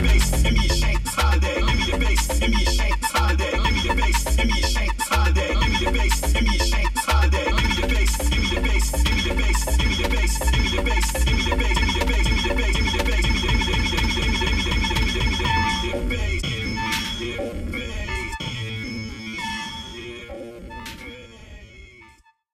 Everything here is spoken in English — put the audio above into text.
bass.